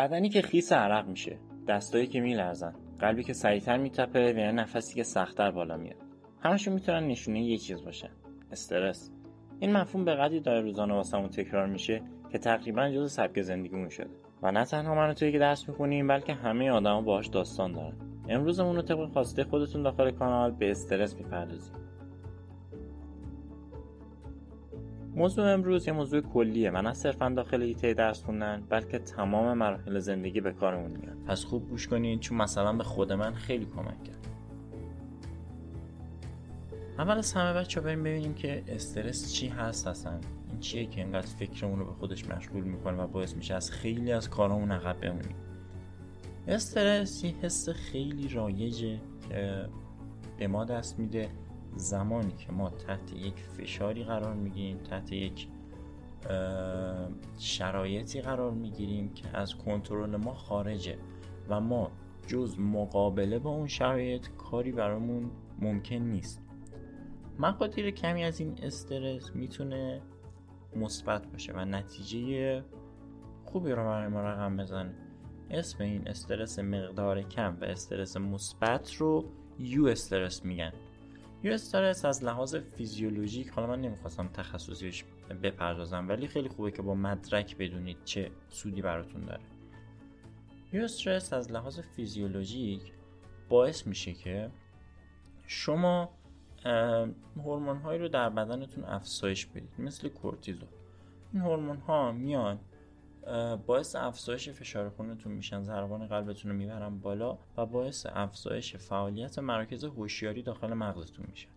بدنی که خیس عرق میشه. دستایی که میلرزن. قلبی که سریعتر میتپه و یا نفسی که سختتر بالا میاد. همشون می‌تونن نشونه یه چیز باشن. استرس. این مفهوم به قدری داره روزانه واسمون تکرار میشه که تقریبا جز سبک زندگیمون شده. و نه تنها من توی که درس می‌خونیم بلکه همه آدما باهاش داستان دارن. امروزمون رو طبق خواسته خودتون داخل کانال به استرس می‌پردازیم. موضوع امروز یه موضوع کلیه. و نه صرفا داخل ایته درس خوندن بلکه تمام مراحل زندگی به کارمون میاد. پس خوب گوش کنین چون مثلا به خود من خیلی کمک کرد. اول از همه بچه بریم ببینیم که استرس چی هست اصلا. این چیه که اینقدر فکرمون رو به خودش مشغول می‌کنه و باعث میشه از خیلی از کارامون عقب بمونیم. استرس یه حس خیلی رایجه که به ما دست میده. زمانی که ما تحت یک فشاری قرار می‌گیریم تحت یک شرایطی قرار می‌گیریم که از کنترل ما خارجه و ما جز مقابله با اون شرایط کاری برامون ممکن نیست. مقادیر کمی از این استرس می‌تونه مثبت باشه و نتیجه خوبی رو برای ما رقم بزنه. اسم این استرس مقدار کم و استرس مثبت رو یو استرس میگن. یو استرس از لحاظ فیزیولوژیک حالا من نمی‌خواستم تخصصیش بپردازم ولی خیلی خوبه که با مدرک بدونید چه سودی براتون داره. یو استرس از لحاظ فیزیولوژیک باعث میشه که شما هورمون هایی رو در بدنتون افزایش بدید مثل کورتیزول. این هورمون ها میان باعث افزایش فشار خونتون میشن ضربان قلبتون رو می‌برن بالا و باعث افزایش فعالیت مراکز هوشیاری داخل مغزتون میشن.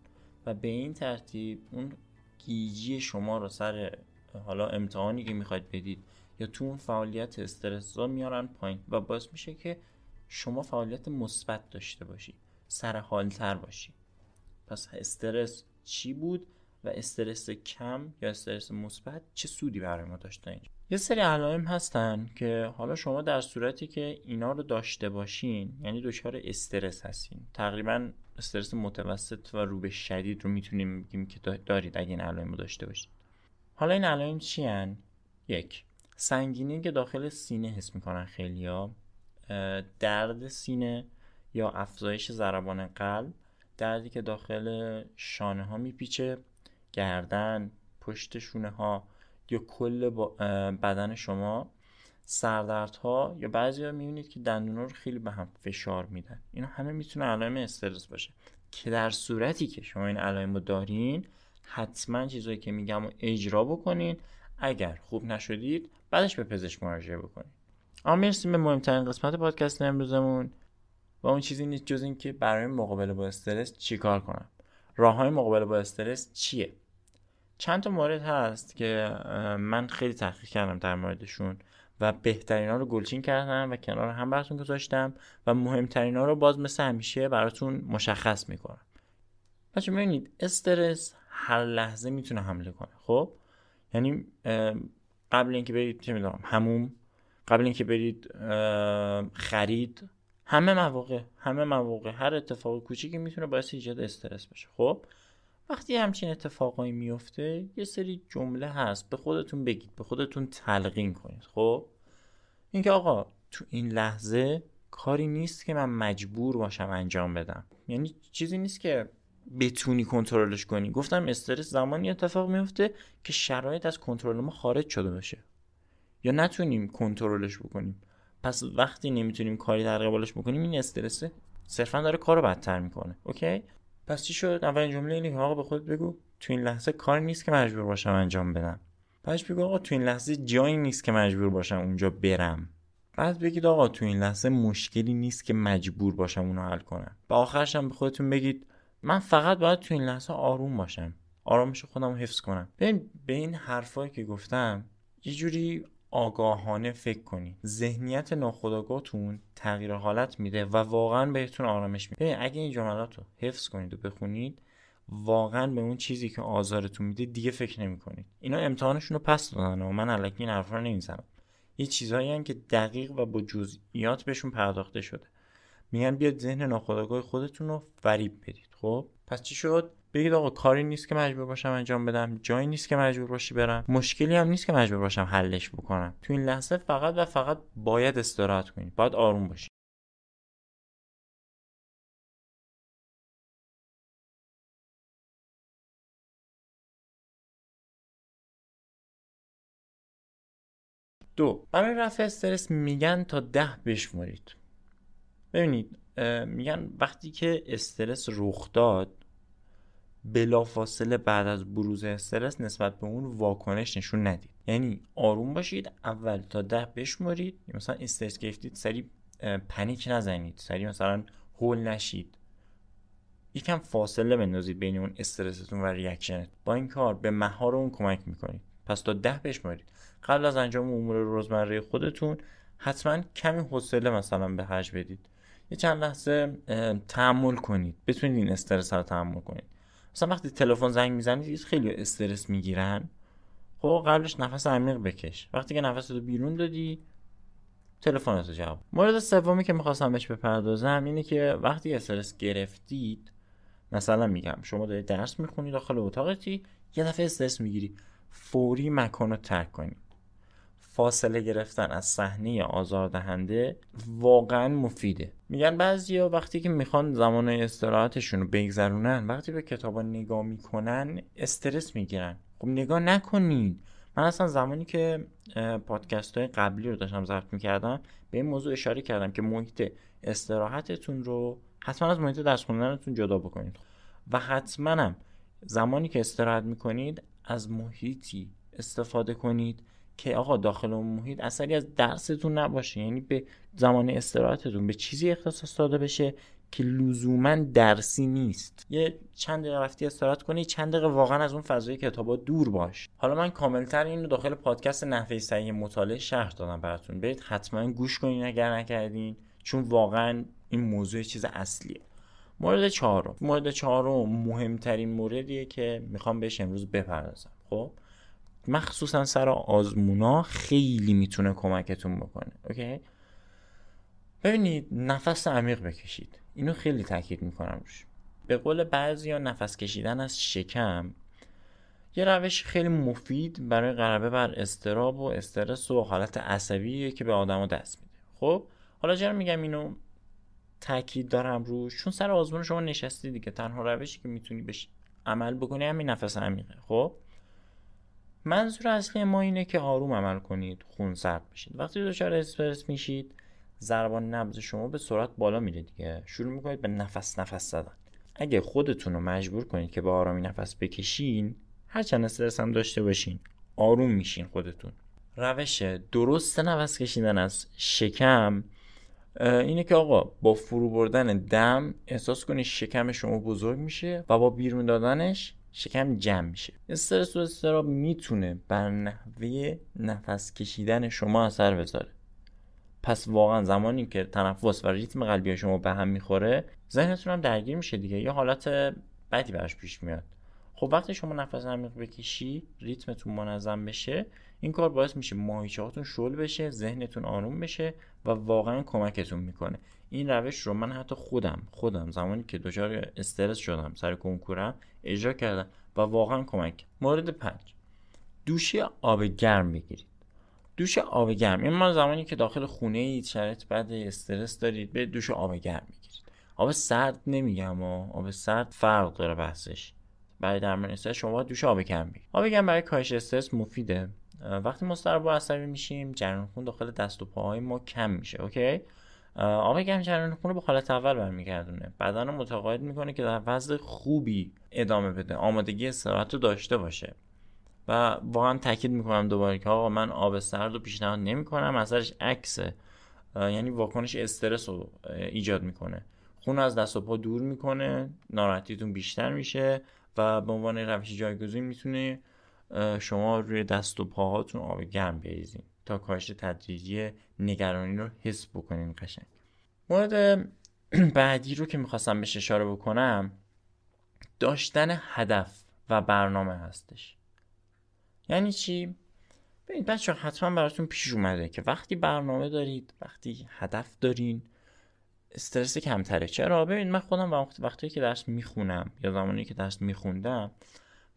و به این ترتیب اون گیجی شما رو سر حالا امتحانی که می‌خواید بدید یا تو اون فعالیت استرس میارن پایین و باعث میشه که شما فعالیت مثبت داشته باشی سر حالتر باشی. پس استرس چی بود؟ و استرس کم یا استرس مثبت چه سودی برای ما داشته اینجا؟ یه سری علائم هستن که حالا شما در صورتی که اینا رو داشته باشین یعنی دچار استرس هستین. تقریبا استرس متوسط و رو به شدید رو می‌تونیم بگیم که دارید اگه این علائم رو داشته باشید حالا این علائم چی هن؟ یک سنگینی که داخل سینه حس می‌کنن خیلیا درد سینه یا افزایش ضربان قلب دردی که داخل شانه ها میپیچه. گردن پشت شونه ها یا کل بدن شما سردردها یا بعضی ها می‌بینید که دندونا رو خیلی به هم فشار میدن. اینا همه می‌تونه علائم استرس باشه. که در صورتی که شما این علائم رو دارین حتما چیزایی که میگم رو اجرا بکنین. اگر خوب نشدید بعدش به پزشک مراجعه بکنید اما مرسی به مهمترین قسمت پادکست امروزمون. و اون چیزی نیست جز اینکه برای مقابله با استرس چیکار کنم؟ راه های مقابله با استرس چیه؟ چند تا مورد هست که من خیلی تحقیق کردم در موردشون و بهترین ها رو گلچین کردم و کنار هم براتون گذاشتم و مهمترین ها رو باز مثل همیشه براتون مشخص می‌کنم. بچه ببینید استرس هر لحظه می‌تونه حمله کنه خب؟ یعنی قبل اینکه برید چه می‌دونم هموم قبل اینکه برید خرید همه مواقع همه مواقع هر اتفاق کوچیکی می‌تونه باعث ایجاد استرس بشه خب؟ وقتی همچین اتفاقایی میفته یه سری جمله هست. به خودتون بگید. به خودتون تلقین کنید. خب؟ اینکه آقا تو این لحظه کاری نیست که من مجبور باشم انجام بدم. یعنی چیزی نیست که بتونی کنترلش کنی. گفتم استرس زمانی اتفاق میفته که شرایط از کنترل ما خارج شده باشه. یا نتونیم کنترلش بکنیم. پس وقتی نمی‌تونیم کاری در قبالش بکنیم این استرس صرفا داره کارو بدتر می‌کنه. اوکی؟ پس چی شد؟ اولین جمله اینه که آقا به خود بگو تو این لحظه کار نیست که مجبور باشم انجام بدم. بعدش بگو آقا تو این لحظه جایی نیست که مجبور باشم اونجا برم. بعد بگید آقا تو این لحظه مشکلی نیست که مجبور باشم اونو حل کنم. و آخرش هم به خودتون بگید من فقط باید تو این لحظه آروم باشم. آرامش خودم رو حفظ کنم. ببین به این حرفایی که گفتم یه جوری آگاهانه فکر کنید ذهنیت ناخودآگاهتون تغییر حالت میده و واقعا بهتون آرامش میده. اگه این جملات رو حفظ کنید و بخونید واقعا به اون چیزی که آزارتون میده دیگه فکر نمی‌کنید. اینا امتحانشون رو پس دادن و من الکی این حرفا رو نمی‌زنم. یه چیزهایی که دقیق و با جزئیات بهشون پرداخته شده. میگن بیاد ذهن ناخودآگاه خودتون رو فریب بدید خب؟ پس چی شد؟ بگید آقا کاری نیست که مجبور باشم انجام بدم جایی نیست که مجبور باشی برم. مشکلی هم نیست که مجبور باشم حلش بکنم. تو این لحظه فقط و فقط باید استراحت کنید باید آروم باشید دو برای رفع استرس میگن تا ده بشمرید. ببینید میگن وقتی که استرس رخ داد بلافاصله بعد از بروز استرس نسبت به اون واکنش نشون ندید. یعنی آروم باشید اول تا ده بشمرید. مثلا استرس گرفتید سری panic نزنید سری مثلا هول نشید. یکم فاصله بندازید بین اون استرستون و reaction ت. با این کار به مهار اون کمک می‌کنید. پس تا ده بشمرید. قبل از انجام امور روزمره خودتون حتما کمی حوصله مثلا به حج بدید. یه چند لحظه تحمل کنید. بتونید این استرس رو تحمل کنید. مثلا وقتی تلفن زنگ می‌زنید خیلی استرس می‌گیرن. خب قبلش نفس عمیق بکش. وقتی که نفس رو بیرون دادی تلفن رو جواب مورد سومی که می‌خواستم بهش بپردازم اینه که وقتی استرس گرفتید مثلا میگم شما دارید درس می‌خونید داخل اتاقتی یه دفعه استرس می‌گیری. فوری مکان رو ترک کنید فاصله گرفتن از صحنه آزاردهنده واقعا مفیده. میگن بعضیا وقتی که می‌خوان زمان استراحتشون رو بگذرونن وقتی به کتابا نگاه می‌کنن استرس می‌گیرن. خب نگاه نکنید. من اصلا زمانی که پادکست های قبلی رو داشتم ضبط می‌کردم به این موضوع اشاره کردم که محیط استراحتتون رو حتما از محیط درس خوندنتون جدا بکنید. و حتما زمانی که استراحت می‌کنید از محیطی استفاده کنید که آقا داخل اون محیط اثری از درستون نباشه. یعنی به زمان استراحتتون به چیزی اختصاص داده بشه که لزوما درسی نیست. یه چند دقیقه رفتی استراحت کنی چند دقیقه واقعا از اون فضای کتابا دور باش. حالا من کاملتر اینو داخل پادکست نحوه صحیح مطالعه شرح دادم براتون. برید حتما گوش کنین اگر نکردین چون واقعا این موضوع چیز اصلیه. مورد چهارم. مورد چهارم مهمترین موردیه که می‌خوام بهش امروز بپردازم. خب؟ مخصوصا سر آزمونا خیلی می‌تونه کمکتون بکنه اوکی؟ ببینید نفس عمیق بکشید. اینو خیلی تاکید می‌کنم روش. به قول بعضی نفس کشیدن از شکم یه روش خیلی مفید برای غلبه بر استراب و استرس و حالت عصبیه که به آدما دست میده. خب حالا چرا میگم اینو تاکید دارم روش؟ چون سر آزمون شما نشستی دیگه. تنها روشی که می‌تونی بهش عمل بکنی همین نفس عمیقه. خب؟ منظور اصلی ما اینه که آروم عمل کنید خون سرد بشید. وقتی دچار استرس میشید ضربان نبض شما به سرعت بالا میره دیگه. شروع می‌کنید به نفس نفس زدن. اگه خودتون رو مجبور کنید که به آرامی نفس بکشین هرچند استرس هم داشته باشین آروم میشین خودتون. روش درست نفس کشیدن از شکم اینه که آقا با فرو بردن دم احساس کنید شکم شما بزرگ میشه و با بیرون دادنش شکم جمع میشه. استرس و استراب می‌تونه بر نحوه نفس کشیدن شما اثر بذاره. پس واقعا زمانی که تنفس و ریتم قلبی شما به هم می‌خوره ذهنتون هم درگیر میشه دیگه. یه حالت بدی براش پیش میاد. خب وقتی شما نفس عمیق بکشی ریتمتون منظم بشه این کار باعث میشه ماهیچه هاتون شل بشه ذهنتون آروم بشه و واقعا کمکتون می‌کنه. این روش رو من حتی خودم خودم زمانی که دچار استرس شدم سر کنکورم اجرا کردم و واقعا کمک مورد پنج. دوش آب گرم بگیرید. دوش آب گرم. این ما زمانی که داخل خونه اید شرایط بعد استرس دارید به دوش آب گرم بگیرید. آب سرد نمیگم و آب سرد فرق داره بحثش. برای درمان استرس شما دوش آب گرم بگیرید. آب گرم برای کاهش استرس مفیده. وقتی مضطرب و عصبی میشیم جریان خون داخل دست و پاهای ما کم میشه اوکی؟ آب گرم جریان خون رو به حالت اول برمیگردونه. بدن رو متقاعد می‌کنه که در وضع خوبی ادامه بده. آمادگی استراحت رو داشته باشه. و واقعا تاکید می‌کنم دوباره که آقا من آب سرد رو پیشنهاد نمی‌کنم. اثرش عکسه یعنی واکنش استرس رو ایجاد می‌کنه. خون از دست و پا دور می‌کنه ناراحتیتون بیشتر میشه و به عنوان روش جایگزین می‌تونه شما روی دست و پاهاتون آب گرم بریزین. تا کاهش تدریجی نگرانی رو حس بکنین قشنگ. مورد بعدی رو که می‌خواستم بهش اشاره بکنم داشتن هدف و برنامه هستش. یعنی چی؟ ببینید بچه حتما براتون پیش اومده که وقتی برنامه دارید وقتی هدف دارین استرس کمتره. چرا؟ ببین من خودم وقت وقتی که درس می‌خونم یا زمانی که درس میخوندم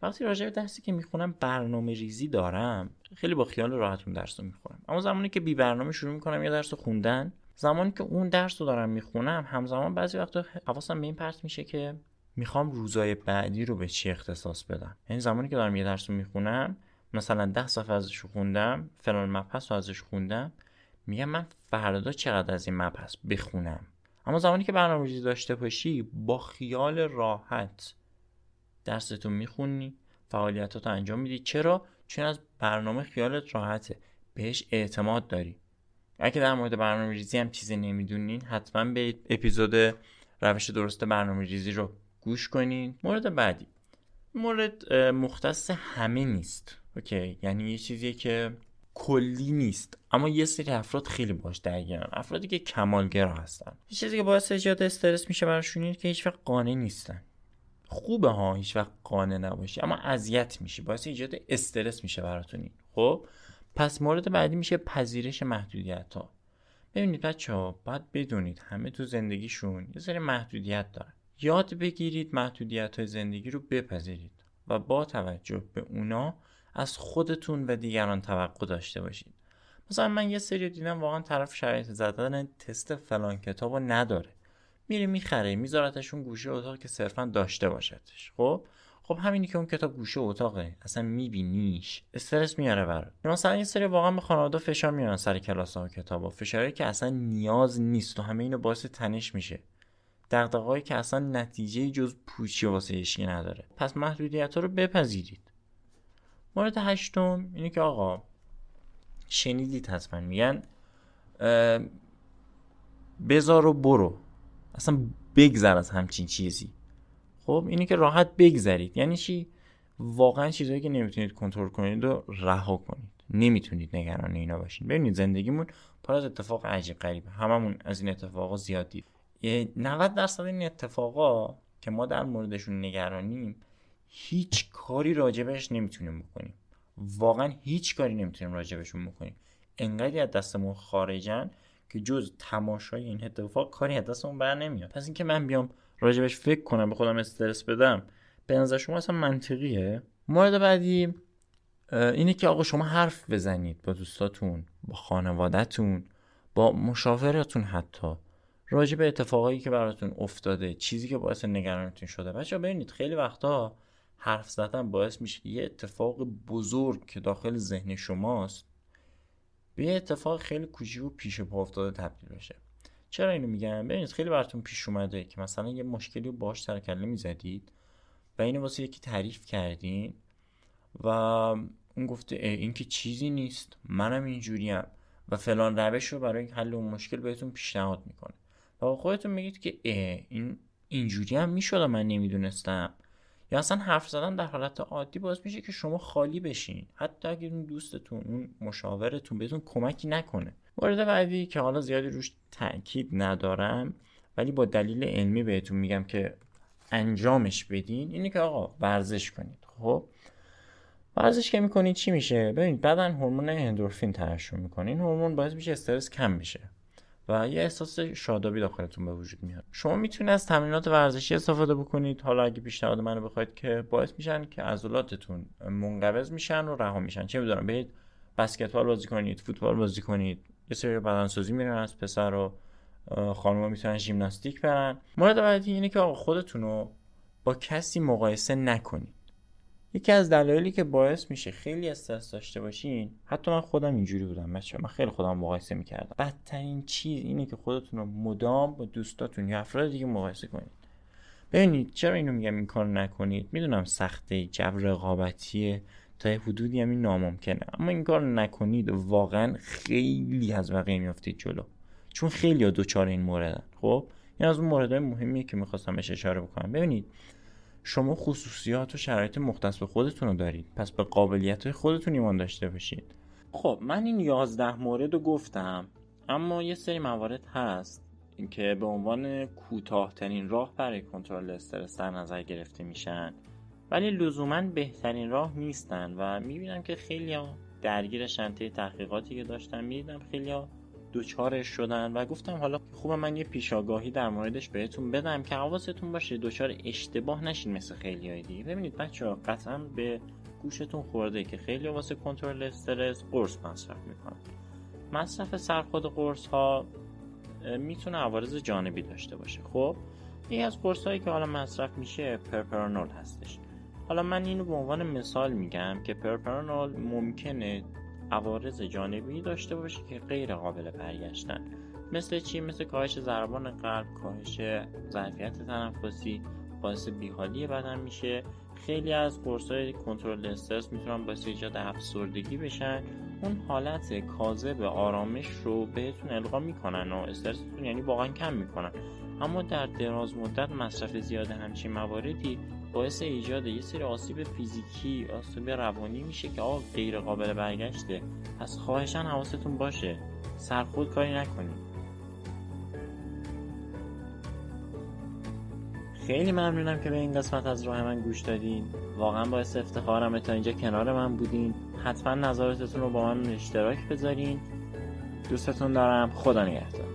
وقتی راجع به درسی که می‌خونم برنامه ریزی دارم. خیلی با خیال راحت اون درس رو می‌خونم. اما زمانی که بی برنامه شروع می‌کنم یه درس خوندن زمانی که اون درس رو دارم می‌خونم همزمان بعضی وقتا حواسم به این پرت میشه که می‌خوام روزای بعدی رو به چی اختصاص بدم. یعنی زمانی که دارم یه درس رو می‌خونم مثلا ده صفحه ازش خوندم فلان مبحث رو ازش خوندم میگم من فردا چقدر از این مبحث بخونم؟ اما زمانی که برنامه‌ریزی داشته باشی با خیال راحت درستون می‌خونی فعالیتات انجام میدی. چرا؟ چون از برنامه خیالت راحته. بهش اعتماد داری. اگه در مورد برنامه ریزی هم چیزی نمی‌دونین حتما به اپیزود روش درست برنامه ریزی رو گوش کنین. مورد بعدی. مورد مختص همه نیست. اوکی؟ یعنی یه چیزیه که کلی نیست. اما یه سری افراد خیلی باش درگیرن. افرادی که کمالگرا هستن. یه چیزی که باعث ایجاد استرس میشه براشون که هیچ قانع نیستن. خوبه ها هیچ وقت قانع نباشی. اما اذیت میشی. باعث ایجاد استرس میشه براتون خب؟ پس مورد بعدی میشه پذیرش محدودیت ها. ببینید بچه ها باید بدونید همه تو زندگیشون یه سری محدودیت دارن. یاد بگیرید محدودیت های زندگی رو بپذیرید و با توجه به اونا از خودتون و دیگران توقع داشته باشید. مثلا من یه سری دیدم واقعا طرف شرایط زدن تست فلان کتاب رو نداره. میره می‌خره میذارتشون گوشه اتاق که صرفا داشته باشدش خب؟ خب همینی که اون کتاب گوشه اتاقه. اصلا میبینیش. استرس میاره برات. مثلا یه سری واقعا به خانواده فشار میارن سر کلاس ها و کتاب ها. فشاری که اصلا نیاز نیست و همه اینو باعث تنش میشه. دقدقهایی که اصلا نتیجه جز پوچی واسه نداره. پس محدودیت ها رو بپذیرید. مورد هشتم اینه که آقا شنیدید حتما میگن بذار و برو. اصلا بگذر از همچین چیزی. خب اینه که راحت بگذرید. یعنی چی؟ واقعا چیزهایی که نمی‌تونید کنترل کنید و رها کنید. نمی‌تونید نگران اینا باشین. ببینید زندگیمون پر از اتفاق عجیب غریبه. هممون از این اتفاقا زیاد دید 90 درصد این اتفاقا که ما در موردشون نگرانیم هیچ کاری راجبش نمی‌تونیم بکنیم. واقعا هیچ کاری نمی‌تونیم راجبشون بکنیم. انقدری از دستمون خارجن که جز تماشای این اتفاق کاری از دستمون بر نمیاد. پس اینکه من بیام راجبش فکر کنم به خودم استرس بدم به نظر شما اصلا منطقیه؟ مورد بعدی اینه که آقا شما حرف بزنید با دوستاتون با خانوادهتون با مشاورتون حتی. راجع به اتفاقایی که براتون افتاده چیزی که باعث نگرانتون شده. بچه ببینید خیلی وقتا حرف زدن باعث میشه یه اتفاق بزرگ که داخل ذهن شماست. به یه اتفاق خیلی کوچیک و پیش پا افتاده تبدیل بشه. چرا اینو میگم؟ ببینید خیلی براتون پیش اومده که مثلا یه مشکلی رو باش سرکله می‌زدید و اینو واسه یکی تعریف کردین و اون گفته این که چیزی نیست منم اینجوریم و فلان روش رو برای حل اون مشکل بهتون پیشنهاد می‌کنه. و خودتون میگید که این اینجوری هم می‌شد من نمی‌دونستم. یا اصلا حرف زدن در حالت عادی باز میشه که شما خالی بشین. حتی اگر اون دوستتون اون مشاورتون بهتون کمکی نکنه. مورد بعدی که حالا زیادی روش تاکید ندارم ولی با دلیل علمی بهتون میگم که انجامش بدین اینه که آقا ورزش کنید. خب؟ ورزش که می‌کنید چی میشه؟ ببینید بدن هورمون اندورفین ترشح می‌کنه. این هورمون باعث میشه استرس کم بشه. و یه احساس شادابی داخلتون به وجود میاد. شما می‌تونید از تمرینات ورزشی استفاده بکنید. حالا اگه پیشنهاد منو بخواید که باعث میشن که عضلاتتون منقبض میشن و رها میشن. چه می‌دونم برید بسکتبال بازی کنید فوتبال بازی کنید. یه سری بدنسازی میرن از پسر و خانم می‌تونن ژیمناستیک برن. مورد بعدی اینه که آقا خودتون رو با کسی مقایسه نکنید. یکی از دلایلی که باعث میشه خیلی استرس داشته باشین حتی من خودم اینجوری بودم بچه من خیلی خودم مقایسه می‌کردم. بدترین چیز اینه که خودتون رو مدام با دوستاتون یا افراد دیگه مقایسه کنید ببینید چرا اینو میگم این کار نکنید؟ می‌دونم سخته جو رقابتیه تا حدودی همین ناممکنه. اما این کار نکنید واقعا خیلی از بقیه میافتید جلو. چون خیلی ها دوچار این موردن خب؟ این از اون موردهای مهمیه که می‌خواستم بهش اشاره بکنم. ببینید شما خصوصیات و شرایط مختص به خودتون رو دارید. پس به قابلیت های خودتون ایمان داشته باشید. خب من این یازده مورد رو گفتم اما یه سری موارد هست که به عنوان کوتاهترین راه برای کنترل استرس در نظر گرفته میشن. ولی لزوما بهترین راه نیستن و می‌بینم که خیلی درگیر شنطه تحقیقاتی که داشتم می‌دیدم خیلی دوچارش شدن و گفتم حالا خوبه من یه پیشاگاهی در موردش بهتون بدم که حواستون باشه دوچار اشتباه نشین مثل خیلی های دیگه ببینید بچه ها قطعا به گوشتون خورده که خیلی واسه کنترل استرس قرص مصرف می‌کنن. مصرف سرخود قرص ها می‌تونه عوارض جانبی داشته باشه. خب یکی از قرص هایی که حالا مصرف میشه پرپرانول هستش. حالا من اینو به عنوان مثال میگم که پرپرانول ممکنه عوارض جانبی داشته باشه که غیر قابل برگشتن. مثل چی؟ مثل کاهش ضربان قلب کاهش ظرفیت تنفسی باعث بیحالی بدن میشه. خیلی از های کنترل استرس می‌تونن باعث ایجاد افسردگی بشن. اون حالت کاذب آرامش رو بهتون القا می‌کنن و استرستون یعنی واقعا کم می‌کنن. اما در دراز مدت مصرف زیاد همچین مواردی باعث ایجاد یه سری آسیب فیزیکی آسیب روانی میشه که آقا غیر قابل برگشته. پس خواهشان حواستون باشه. سرخود کاری نکنید. خیلی ممنونم که به این قسمت از راه من گوش دادین. واقعا باعث افتخارم تا اینجا کنار من بودین. حتما نظراتتون رو با من اشتراک بذارین. دوستتون دارم. خدا نگهدار.